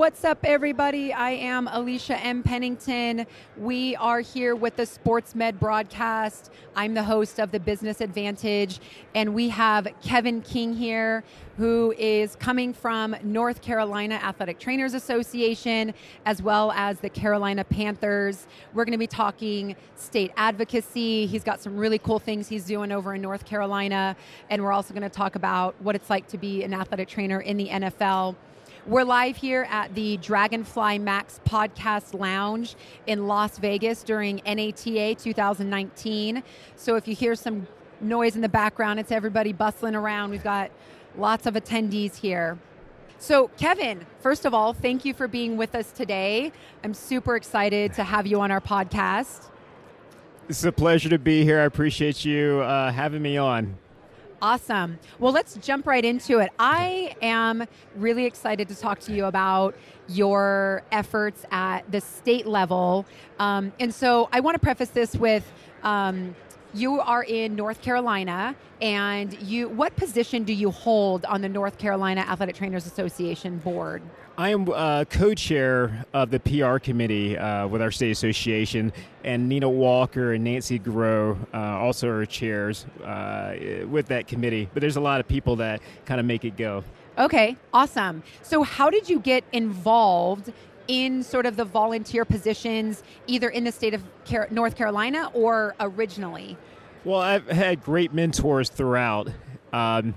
What's up, everybody? I am Alisha M. Pennington. We are here with the Sports Med broadcast. I'm the host of the Business Advantage, and we have Kevin King here, who is coming from North Carolina Athletic Trainers Association, as well as the Carolina Panthers. We're going to be talking state advocacy. He's got some really cool things he's doing over in North Carolina, and we're also going to talk about what it's like to be an athletic trainer in the NFL. We're live here at the Dragonfly Max Podcast Lounge in Las Vegas during NATA 2019. So if you hear some noise in the background, it's everybody bustling around. We've got lots of attendees here. So, Kevin, first of all, thank you for being with us today. I'm super excited to have you on our podcast. It's a pleasure to be here. I appreciate you uh, having me on. Awesome. Well, let's jump right into it. I am really excited to talk to you about your efforts at the state level. Um, and so I want to preface this with um, you are in North Carolina, and you what position do you hold on the North Carolina Athletic Trainers Association board? I am uh, co-chair of the PR committee uh, with our state association, and Nina Walker and Nancy Grow uh, also are chairs uh, with that committee. But there's a lot of people that kind of make it go. Okay, awesome. So, how did you get involved in sort of the volunteer positions, either in the state of North Carolina or originally? Well, I've had great mentors throughout. Um,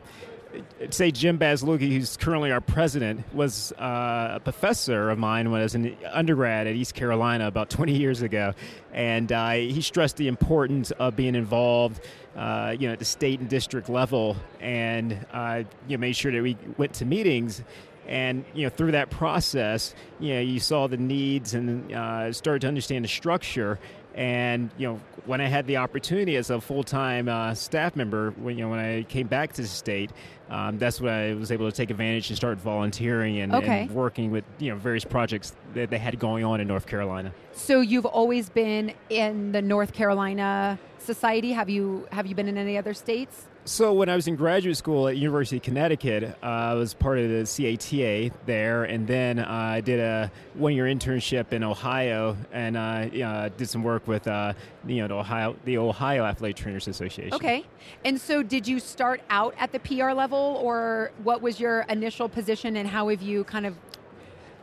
say Jim Baslucki, who's currently our president, was uh, a professor of mine when I was an undergrad at East Carolina about 20 years ago, and uh, he stressed the importance of being involved, uh, you know, at the state and district level, and uh, you know, made sure that we went to meetings and you know through that process you know you saw the needs and uh, started to understand the structure and you know when I had the opportunity as a full time uh, staff member when you know when I came back to the state um, that's when I was able to take advantage and start volunteering and, okay. and, working with you know various projects that they had going on in North Carolina. So you've always been in the North Carolina Society. Have you have you been in any other states? So when I was in graduate school at University of Connecticut, uh, I was part of the CATA there, and then uh, I did a one-year internship in Ohio, and uh, did some work with uh, you know the Ohio the Ohio Athletic Trainers Association. Okay, and so did you start out at the PR level, or what was your initial position, and how have you kind of?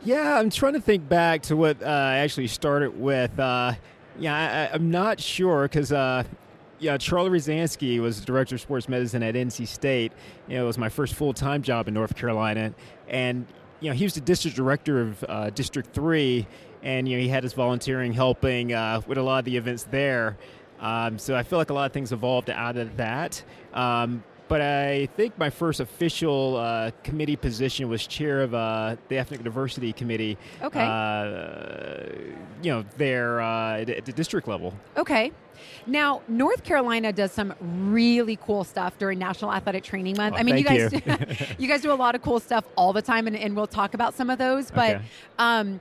Yeah, I'm trying to think back to what uh, I actually started with. Uh, yeah, I, am not sure because yeah, Charlie Rosansky was director of sports medicine at NC State. You know, it was my first full time job in North Carolina, and you know he was the district director of uh, District Three, and you know he had us volunteering, helping uh, with a lot of the events there. Um, so I feel like a lot of things evolved out of that. Um, but I think my first official uh, committee position was chair of uh, the Ethnic Diversity Committee. Okay. Uh, you know, there uh, at the district level. Okay. Now, North Carolina does some really cool stuff during National Athletic Training Month. Oh, I mean, you guys, you. you. guys do a lot of cool stuff all the time, and, and we'll talk about some of those. But okay. um,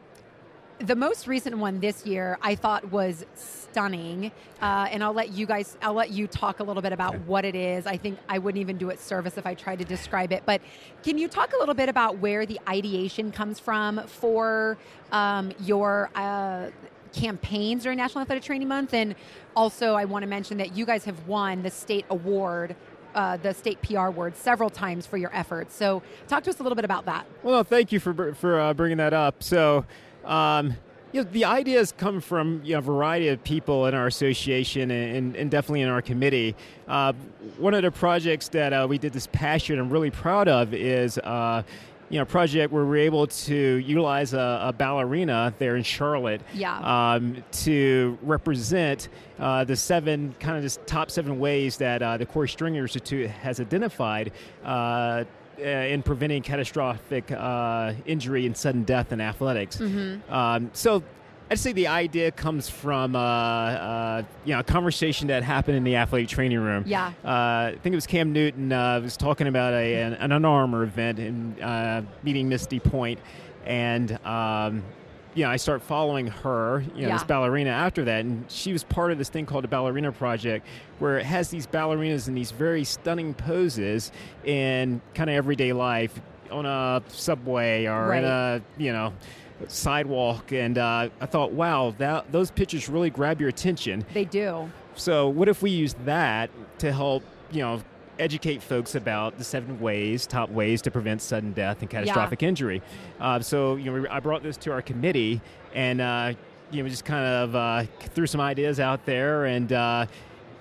the most recent one this year, I thought was stunning, uh, and I'll let you guys, I'll let you talk a little bit about okay. what it is. I think I wouldn't even do it service if I tried to describe it. But can you talk a little bit about where the ideation comes from for um, your? Uh, campaigns during National Athletic Training Month. And also, I want to mention that you guys have won the state award. Uh, the state PR award several times for your efforts. So, talk to us a little bit about that. Well, thank you for for uh, bringing that up. So, um, you know, the ideas come from you know, a variety of people in our association and, and definitely in our committee. Uh, one of the projects that uh, we did this past year, and I'm really proud of, is uh, you know project where we're able to utilize a, a ballerina there in Charlotte yeah. um, to represent uh, the seven kind of just top seven ways that uh, the Korey Stringer Institute has identified. Uh, in preventing catastrophic uh, injury and sudden death in athletics. Mm-hmm. Um, so I'd say the idea comes from uh, uh, you know a conversation that happened in the athletic training room. Yeah, uh, I think it was Cam Newton uh, was talking about a, an, an event and uh, meeting Misty Point, and um, you know I start following her, you know yeah. this ballerina after that, and she was part of this thing called the Ballerina Project, where it has these ballerinas in these very stunning poses in kind of everyday life on a subway or Right. in a you know sidewalk, and uh, I thought, wow, that those pictures really grab your attention. They do. So what if we use that to help you know educate folks about the seven ways, top ways to prevent sudden death and catastrophic injury? Uh, so you know, I brought this to our committee and. Uh, you know, just kind of uh, threw some ideas out there, and uh,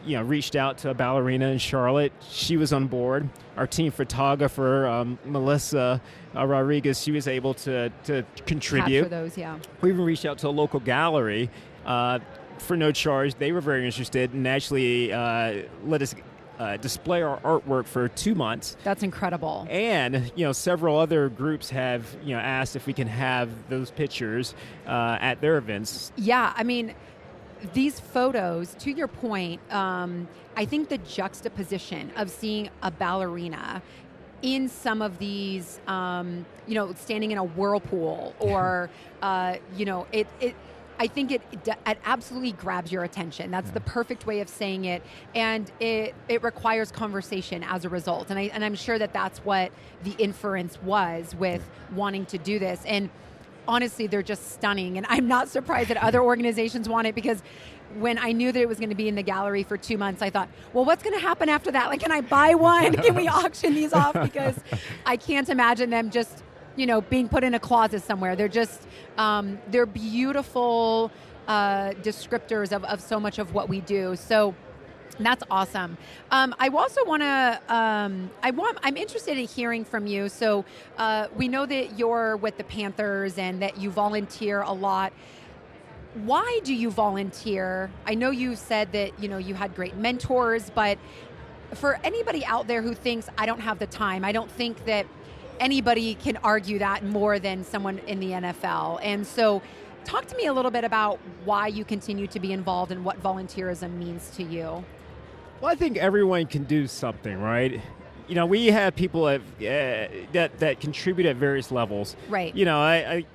you know, reached out to a ballerina in Charlotte. She was on board. Our team photographer, um, Melissa uh, Rodriguez, she was able to, to contribute. Capture those, yeah. We even reached out to a local gallery uh, for no charge. They were very interested and actually uh, let us uh, display our artwork for two months. That's incredible. And you know, several other groups have you know asked if we can have those pictures uh, at their events. Yeah, I mean, these photos, to your point, um, I think the juxtaposition of seeing a ballerina in some of these, um, you know, standing in a whirlpool or, uh, you know, it, it I think it, it absolutely grabs your attention. That's the perfect way of saying it, and it it requires conversation as a result. And I and I'm sure that that's what the inference was with wanting to do this. And honestly, they're just stunning. And I'm not surprised that other organizations want it because when I knew that it was going to be in the gallery for two months, I thought, well, what's going to happen after that? Like, can I buy one? Can we auction these off? Because I can't imagine them just, you know, being put in a closet somewhere. They're just, um, they're beautiful uh, descriptors of, of so much of what we do. So, that's awesome. Um, I also want to. Um, I want. I'm interested in hearing from you. So uh, we know that you're with the Panthers and that you volunteer a lot. Why do you volunteer? I know you said that you know you had great mentors, but for anybody out there who thinks I don't have the time, I don't think that anybody can argue that more than someone in the NFL. And so, talk to me a little bit about why you continue to be involved and what volunteerism means to you. Well, I think everyone can do something, right? You know, we have people at, uh, that that contribute at various levels. Right. You know, I, I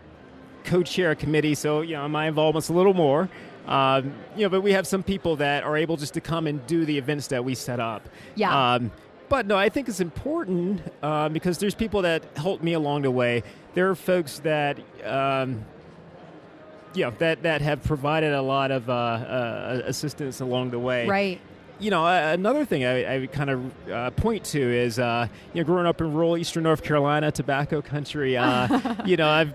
co-chair a committee, so you know my involvement's a little more. Um, you know, but we have some people that are able just to come and do the events that we set up. Yeah. Um, but no, I think it's important uh, because there's people that helped me along the way. There are folks that. Um, you know, that, that have provided a lot of uh, uh, assistance along the way Right. you know, another thing I, I would kind of uh, point to is, uh, you know, growing up in rural eastern North Carolina, tobacco country, uh, you know, I've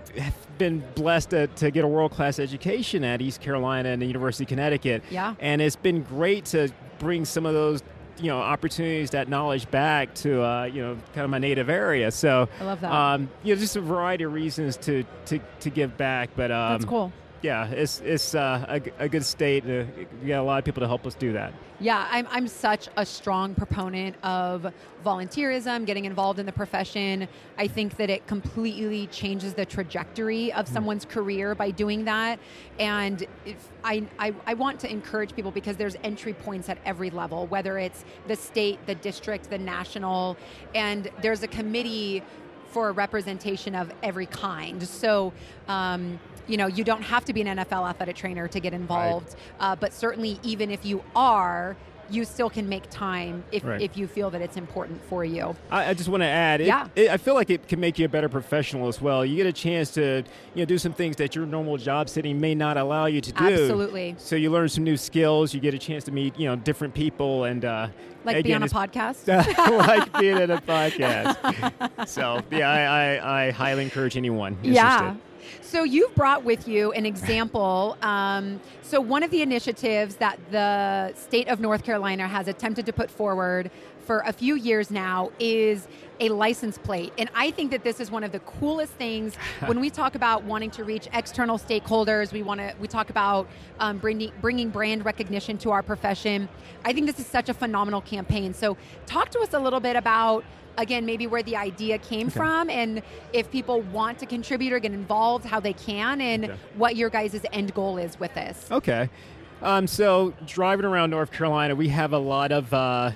been blessed to, to get a world class education at East Carolina and the University of Connecticut. Yeah. And it's been great to bring some of those, you know, opportunities, that knowledge back to, uh, you know, kind of my native area. So, I love that. Um, you know, just a variety of reasons to, to, to give back. But, um, That's cool. Yeah, it's, it's uh, a, a good state. Uh, we got a lot of people to help us do that. Yeah, I'm, I'm such a strong proponent of volunteerism, getting involved in the profession. I think that it completely changes the trajectory of someone's career by doing that. And if I, I, I want to encourage people because there's entry points at every level, whether it's the state, the district, the national, and there's a committee for a representation of every kind. So, um, you know, you don't have to be an NFL athletic trainer to get involved, uh, but certainly, even if you are, you still can make time if, Right. if you feel that it's important for you. I, I just want to add, it, Yeah. it, I feel like it can make you a better professional as well. You get a chance to, you know, do some things that your normal job setting may not allow you to do. Absolutely. So you learn some new skills. You get a chance to meet, you know, different people, and uh, Like be again, on a podcast. like being in a podcast. so yeah, I, I, I highly encourage anyone. Yeah. So you've brought with you an example. Um, so one of the initiatives that the state of North Carolina has attempted to put forward for a few years now is a license plate. And I think that this is one of the coolest things when we talk about wanting to reach external stakeholders. We want to we talk about um, bringing bringing brand recognition to our profession. I think this is such a phenomenal campaign. So talk to us a little bit about again maybe where the idea came from and if people want to contribute or get involved how they can and Okay. what your guys' end goal is with this Okay. Um, so driving around North Carolina, we have a lot of uh,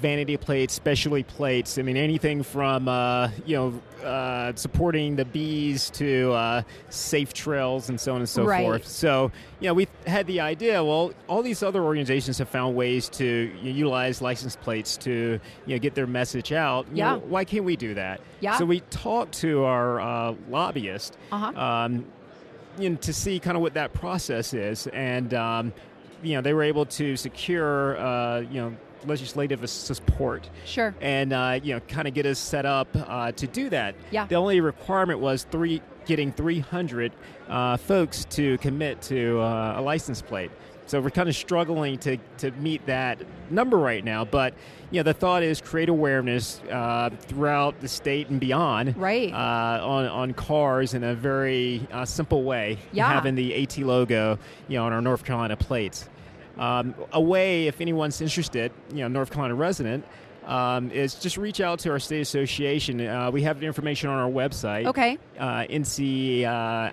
vanity plates, specialty plates. I mean, anything from uh, you know uh, supporting the bees to uh, safe trails and so on and so Right. forth. So, you know, we had the idea. Well, all these other organizations have found ways to you know, utilize license plates to you know get their message out. You Yeah. know, why can't we do that? Yeah. So we talked to our uh, lobbyist Uh-huh. um, you know, to see kind of what that process is, and um, you know they were able to secure uh, you know legislative support Sure. and uh, you know kind of get us set up uh, to do that. Yeah. The only requirement was three getting 300 uh, folks to commit to uh, a license plate. So we're kind of struggling to, to meet that number right now, but you know the thought is create awareness uh, throughout the state and beyond, Right. Uh, on on cars in a very uh, simple way, Yeah. having the AT logo, you know, on our North Carolina plates. Um, a way, if anyone's interested, you know, North Carolina resident, um, is just reach out to our state association. Uh, we have the information on our website. Okay. Uh, NC uh,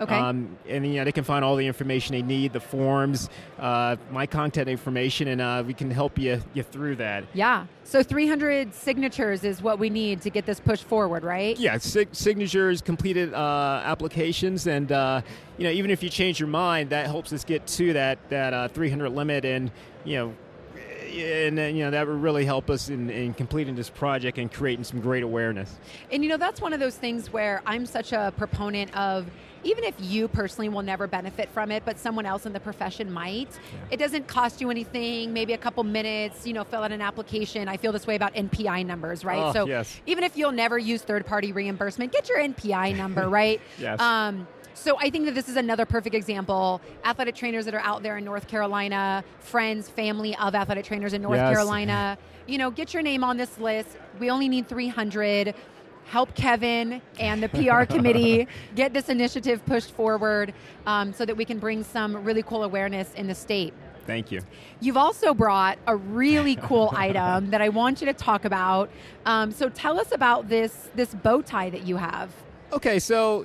Okay. Um, and you know, they can find all the information they need, the forms, uh, my contact information, and uh, we can help you, you through that. Yeah. So 300 signatures is what we need to get this pushed forward, right? Yeah, sig- signatures, completed uh, applications, and uh, you know, even if you change your mind, that helps us get to that that uh, 300 limit, and you know, and then, you know that would really help us in, in completing this project and creating some great awareness. And you know, that's one of those things where I'm such a proponent of even if you personally will never benefit from it, but someone else in the profession might, it doesn't cost you anything, maybe a couple minutes, you know, fill out an application. I feel this way about NPI numbers, right? Oh, so yes. even if you'll never use third party reimbursement, get your NPI number, right? Yes. Um, so I think that this is another perfect example. Athletic trainers that are out there in North Carolina, friends, family of athletic trainers in North Yes. Carolina, you know, get your name on this list. We only need 300. Help Kevin and the PR committee get this initiative pushed forward um, so that we can bring some really cool awareness in the state. Thank you. You've also brought a really cool item that I want you to talk about. Um, so tell us about this this bow tie that you have. Okay, so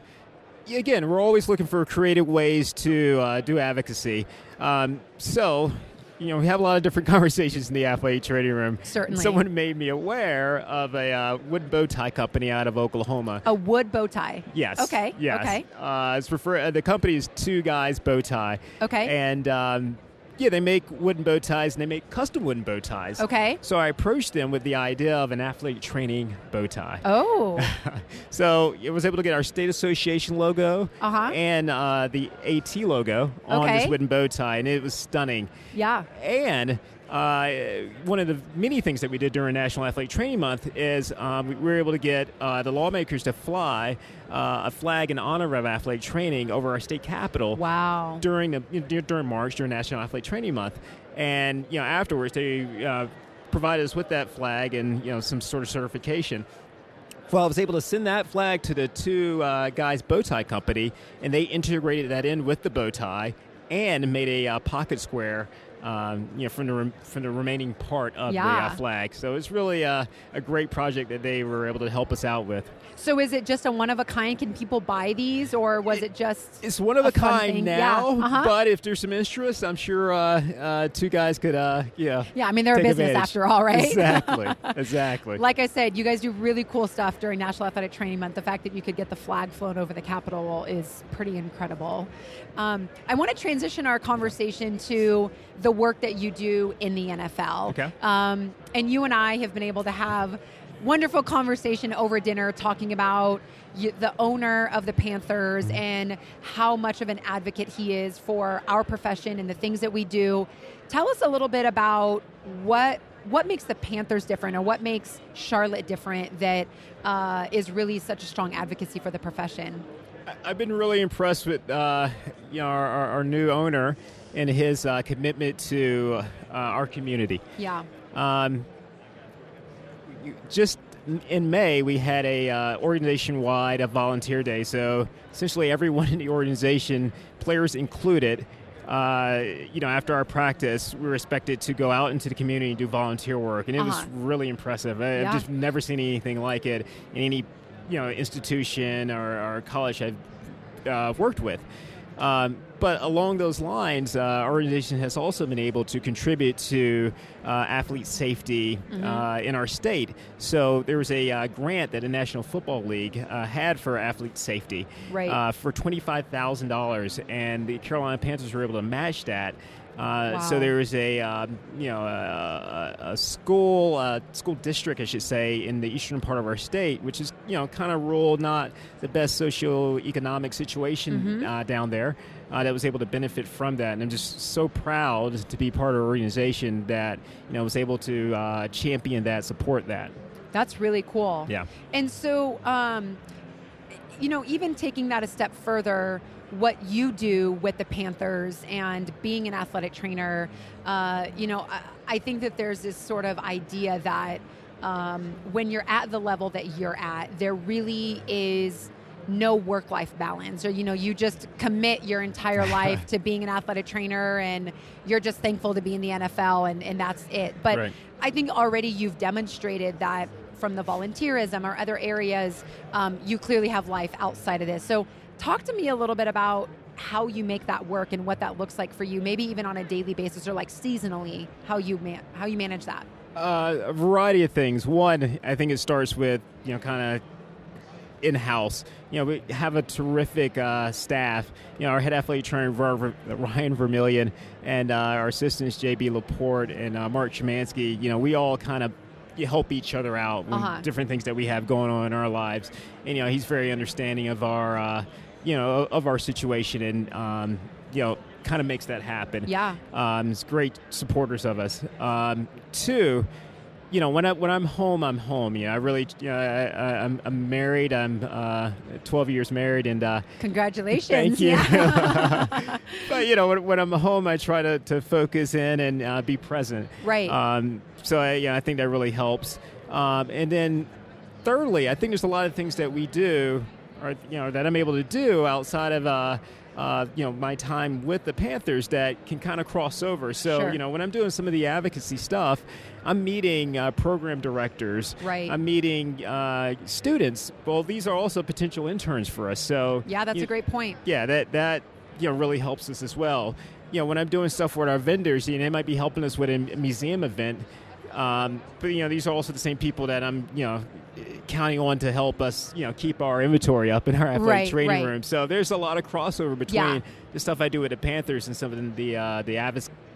again, we're always looking for creative ways to uh, do advocacy. Um, so, you know, we have a lot of different conversations in the athletic trading room. Certainly. Someone made me aware of a uh, wood bow tie company out of Oklahoma. A wood bow tie. Yes. Okay. Yes. Okay. Uh, it's refer- uh, the company is Two Guys Bow Tie. Okay. And um, yeah, they make wooden bow ties and they make custom wooden bow ties. Okay. So I approached them with the idea of an athlete training bow tie. Oh. so I was able to get our state association logo Uh-huh. and uh, the AT logo on Okay. this wooden bow tie, and it was stunning. Yeah. And uh, one of the many things that we did during National Athlete Training Month is um, we were able to get uh, the lawmakers to fly uh, a flag in honor of athlete training over our state capitol Wow. during the you know, during March during National Athlete Training Month, and you know afterwards they uh, provided us with that flag and you know some sort of certification. Well, I was able to send that flag to the two uh, guys bow tie company, and they integrated that in with the bow tie and made a uh, pocket square. Um, you know, from the rem- from the remaining part of the uh, flag, so it's really uh, a great project that they were able to help us out with. So is it just a one of a kind? Can people buy these, or was it just? It's one of a a, kind now, Yeah, uh-huh. but if there's some interest, I'm sure uh, uh, two guys could, uh, yeah. Yeah, I mean they're a business advantage. after all, right? Exactly, exactly. Like I said, you guys do really cool stuff during National Athletic Training Month. The fact that you could get the flag flown over the Capitol is pretty incredible. Um, I want to transition our conversation to the work that you do in the NFL. Okay. Um, and you and I have been able to have wonderful conversation over dinner talking about the owner of the Panthers and how much of an advocate he is for our profession and the things that we do. Tell us a little bit about what what makes the Panthers different, or what makes Charlotte different that uh, is really such a strong advocacy for the profession. I've been really impressed with uh, you know our, our, our new owner and his uh, commitment to uh, our community. Yeah. Um, just in May, we had a uh, organization-wide a volunteer day. So essentially, everyone in the organization, players included, uh, you know, after our practice, we were expected to go out into the community and do volunteer work, and it was Uh-huh. really impressive. I- Yeah. I've just never seen anything like it in any, you know, institution or, or college I've uh, worked with. Um, But along those lines, uh, our organization has also been able to contribute to uh, athlete safety Mm-hmm. uh, in our state. So there was a uh, grant that the National Football League uh, had for athlete safety Right. uh, for twenty-five thousand dollars, and the Carolina Panthers were able to match that. Uh, So there was a um, you know a, a a school uh, school district, I should say, in the eastern part of our state, which is you know kind of rural, not the best socioeconomic situation Mm-hmm. uh, down there. Uh, that was able to benefit from that, and I'm just so proud to be part of an organization that you know was able to uh, champion that, support that. That's really cool. Yeah. And so, um, you know, even taking that a step further, what you do with the Panthers and being an athletic trainer, uh, you know, I, I think that there's this sort of idea that um, when you're at the level that you're at, there really is no work life balance or you know you just commit your entire life to being an athletic trainer and you're just thankful to be in the NFL and, and that's it but Right. I think already you've demonstrated that from the volunteerism or other areas, um, you clearly have life outside of this. So, talk to me a little bit about how you make that work and what that looks like for you. Maybe even on a daily basis or like seasonally, how you man- how you manage that. Uh, a variety of things. One, I think it starts with you know kind of in house. You know, we have a terrific uh, staff. You know, our head athletic trainer Ryan Vermillion and uh, our assistants JB Laporte and uh, Mark Chemansky. You know, we all kind of help each other out with Uh-huh. different things that we have going on in our lives. And you know, he's very understanding of our uh, you know of our situation and um, you know kind of makes that happen. Yeah. Um, he's great supporters of us. Um, two, you know, when I when I'm home, I'm home. You know, I really, you know, I, I, I'm, I'm married. I'm uh, 12 years married, and uh, Congratulations. thank you. Yeah. but you know, when, when I'm home, I try to, to focus in and uh, be present. Right. Um, so I, yeah, I think that really helps. Um, and then, thirdly, I think there's a lot of things that we do, or you know, that I'm able to do outside of. Uh, uh, you know my time with the Panthers that can kind of cross over. So Sure. you know when I'm doing some of the advocacy stuff, I'm meeting uh, program directors. Right. I'm meeting uh, students. Well, these are also potential interns for us. So yeah, that's a great point. yeah, that that you know really helps us as well. You know, when I'm doing stuff with our vendors, you know, they might be helping us with a museum event. Um, but you know, these are also the same people that I'm, you know, counting on to help us, you know, keep our inventory up in our athletic Right, training right. room. So there's a lot of crossover between Yeah. the stuff I do with the Panthers and some of the uh, the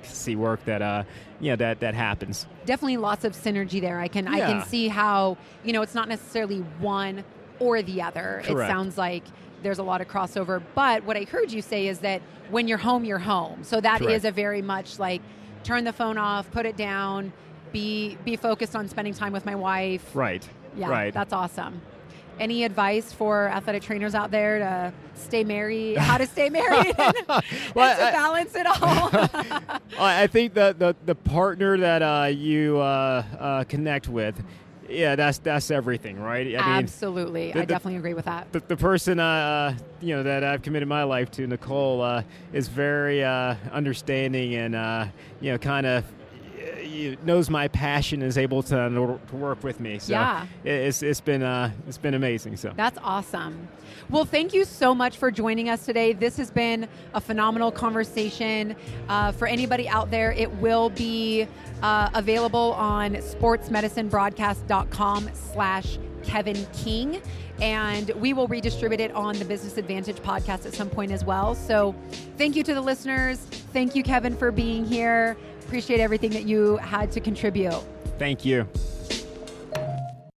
advocacy work that uh, you know that that happens. definitely lots of synergy there. I can I can see how you know it's not necessarily one or the other. It sounds like there's a lot of crossover. But what I heard you say is that when you're home, you're home. So that is Correct. a very much like turn the phone off, put it down, be be focused on spending time with my wife. Right. Yeah, Right. that's awesome. Any advice for athletic trainers out there to stay married? How to stay married and, and Well, to I- balance it all? I think that the the partner that uh, you uh, uh, connect with, yeah, that's that's everything, right? I mean, Absolutely, the- I definitely agree with that. the, the person uh, you know that I've committed my life to, Nicole, uh, is very uh, understanding and uh, you know kind of knows my passion is able to, to work with me. So Yeah. it- it's it's been uh, it's been amazing. So That's awesome. Well, thank you so much for joining us today. This has been a phenomenal conversation. Uh, for anybody out there, it will be uh, available on sportsmedicinebroadcast.com slash Kevin King. And we will redistribute it on the Business Advantage podcast at some point as well. So thank you to the listeners. Thank you, Kevin, for being here. Appreciate everything that you had to contribute. thank you.